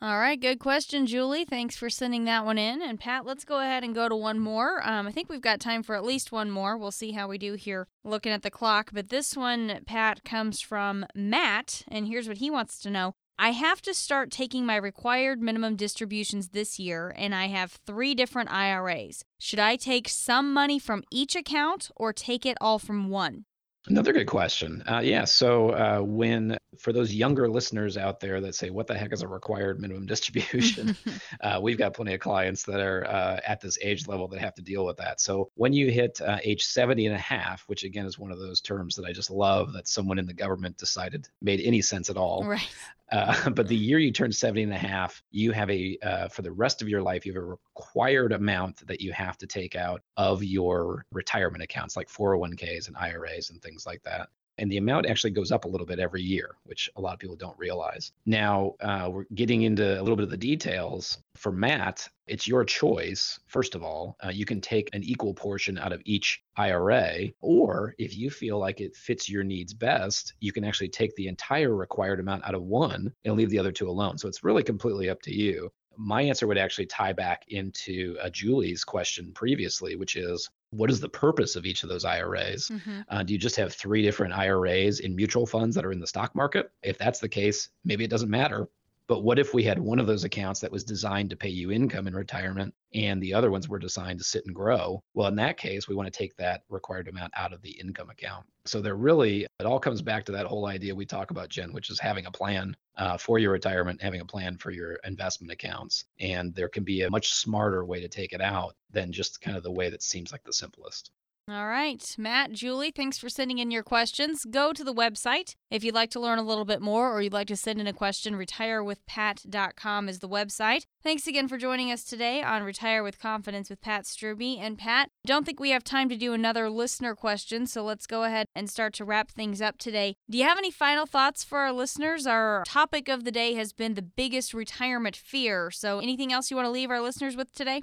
All right, good question, Julie. Thanks for sending that one in. And Pat, let's go ahead and go to one more. Um, I think we've got time for at least one more. We'll see how we do here looking at the clock. But this one, Pat, comes from Matt, and here's what he wants to know. I have to start taking my required minimum distributions this year, and I have three different IRAs. Should I take some money from each account or take it all from one? Another good question. Uh, yeah. So, uh, when for those younger listeners out there that say, "What the heck is a required minimum distribution?" uh, we've got plenty of clients that are uh, at this age level that have to deal with that. So, when you hit uh, age 70 and a half, which again is one of those terms that I just love that someone in the government decided made any sense at all. Right. Uh, but the year you turn 70 and a half, you have a, uh, for the rest of your life, you have a required amount that you have to take out of your retirement accounts, like 401ks and IRAs and things like that and the amount actually goes up a little bit every year, which a lot of people don't realize. Now, uh, we're getting into a little bit of the details. For Matt, it's your choice. First of all, uh, you can take an equal portion out of each IRA, or if you feel like it fits your needs best, you can actually take the entire required amount out of one and leave the other two alone. So it's really completely up to you my answer would actually tie back into uh, Julie's question previously, which is what is the purpose of each of those IRAs? Mm-hmm. Uh, do you just have three different IRAs in mutual funds that are in the stock market? If that's the case, maybe it doesn't matter. But what if we had one of those accounts that was designed to pay you income in retirement and the other ones were designed to sit and grow? Well, in that case, we want to take that required amount out of the income account. So they're really, it all comes back to that whole idea we talk about, Jen, which is having a plan uh, for your retirement, having a plan for your investment accounts. And there can be a much smarter way to take it out than just kind of the way that seems like the simplest. All right, Matt, Julie, thanks for sending in your questions. Go to the website if you'd like to learn a little bit more or you'd like to send in a question. RetireWithPat.com is the website. Thanks again for joining us today on Retire with Confidence with Pat Strubbe. And Pat, don't think we have time to do another listener question, so let's go ahead and start to wrap things up today. Do you have any final thoughts for our listeners? Our topic of the day has been the biggest retirement fear. So, anything else you want to leave our listeners with today?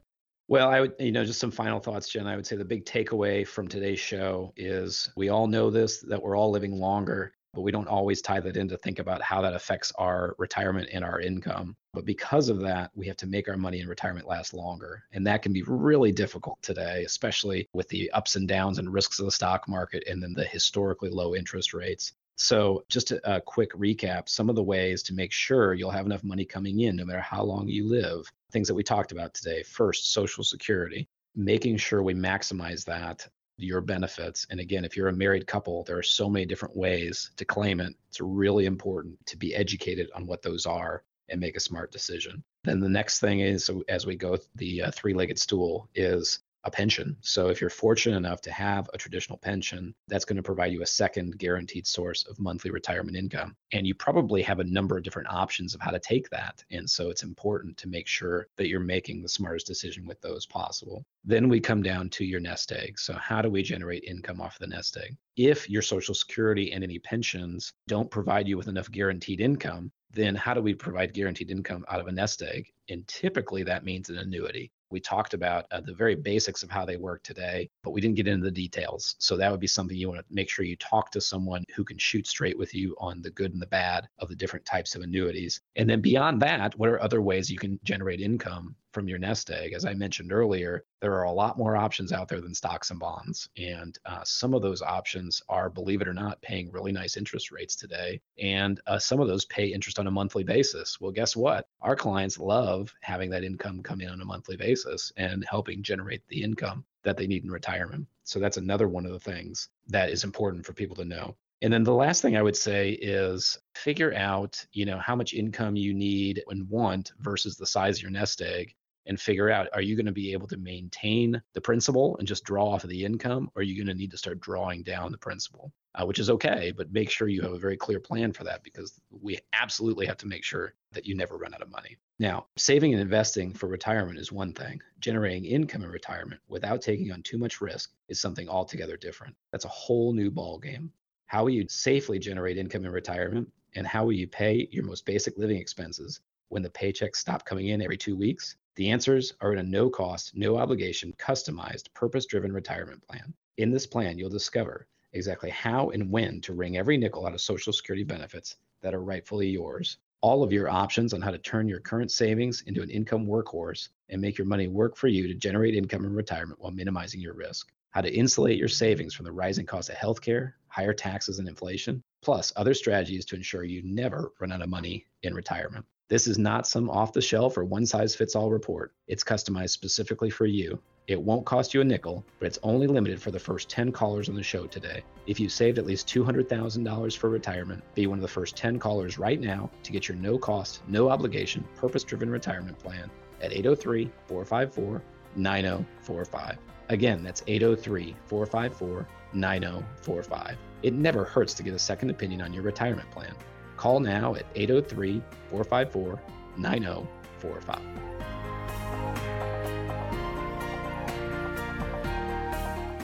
Well, I would, you know, just some final thoughts, Jen. I would say the big takeaway from today's show is we all know this that we're all living longer, but we don't always tie that in to think about how that affects our retirement and our income. But because of that, we have to make our money in retirement last longer. And that can be really difficult today, especially with the ups and downs and risks of the stock market and then the historically low interest rates. So, just a, a, quick recap some of the ways to make sure you'll have enough money coming in no matter how long you live. Things that we talked about today. First, Social Security, making sure we maximize that, your benefits. And again, if you're a married couple, there are so many different ways to claim it. It's really important to be educated on what those are and make a smart decision. Then the next thing is, as we go the uh, three legged stool, is a pension. So if you're fortunate enough to have a traditional pension, that's going to provide you a second guaranteed source of monthly retirement income. And you probably have a number of different options of how to take that. And so it's important to make sure that you're making the smartest decision with those possible. Then we come down to your nest egg. So how do we generate income off the nest egg? If your social security and any pensions don't provide you with enough guaranteed income, then how do we provide guaranteed income out of a nest egg? And typically that means an annuity. We talked about uh, the very basics of how they work today, but we didn't get into the details. So that would be something you want to make sure you talk to someone who can shoot straight with you on the good and the bad of the different types of annuities. And then beyond that, what are other ways you can generate income from your nest egg. As I mentioned earlier, there are a lot more options out there than stocks and bonds. And uh, some of those options are, believe it or not, paying really nice interest rates today. And uh, some of those pay interest on a monthly basis. Well, guess what? Our clients love having that income come in on a monthly basis and helping generate the income that they need in retirement. So that's another one of the things that is important for people to know. And then the last thing I would say is figure out, you know, how much income you need and want versus the size of your nest egg and figure out are you going to be able to maintain the principal and just draw off of the income or are you going to need to start drawing down the principal? Uh, which is okay but make sure you have a very clear plan for that because we absolutely have to make sure that you never run out of money. Now saving and investing for retirement is one thing. Generating income in retirement without taking on too much risk is something altogether different. That's a whole new ball game how will you safely generate income in retirement and how will you pay your most basic living expenses when the paychecks stop coming in every two weeks the answers are in a no cost, no obligation, customized, purpose driven retirement plan. In this plan, you'll discover exactly how and when to wring every nickel out of Social Security benefits that are rightfully yours, all of your options on how to turn your current savings into an income workhorse and make your money work for you to generate income in retirement while minimizing your risk, how to insulate your savings from the rising cost of healthcare, higher taxes, and inflation, plus other strategies to ensure you never run out of money in retirement. This is not some off the shelf or one size fits all report. It's customized specifically for you. It won't cost you a nickel, but it's only limited for the first 10 callers on the show today. If you saved at least $200,000 for retirement, be one of the first 10 callers right now to get your no cost, no obligation, purpose driven retirement plan at 803 454 9045. Again, that's 803 454 9045. It never hurts to get a second opinion on your retirement plan. Call now at 803 454 9045.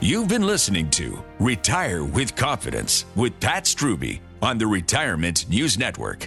You've been listening to Retire with Confidence with Pat Strubbe on the Retirement News Network.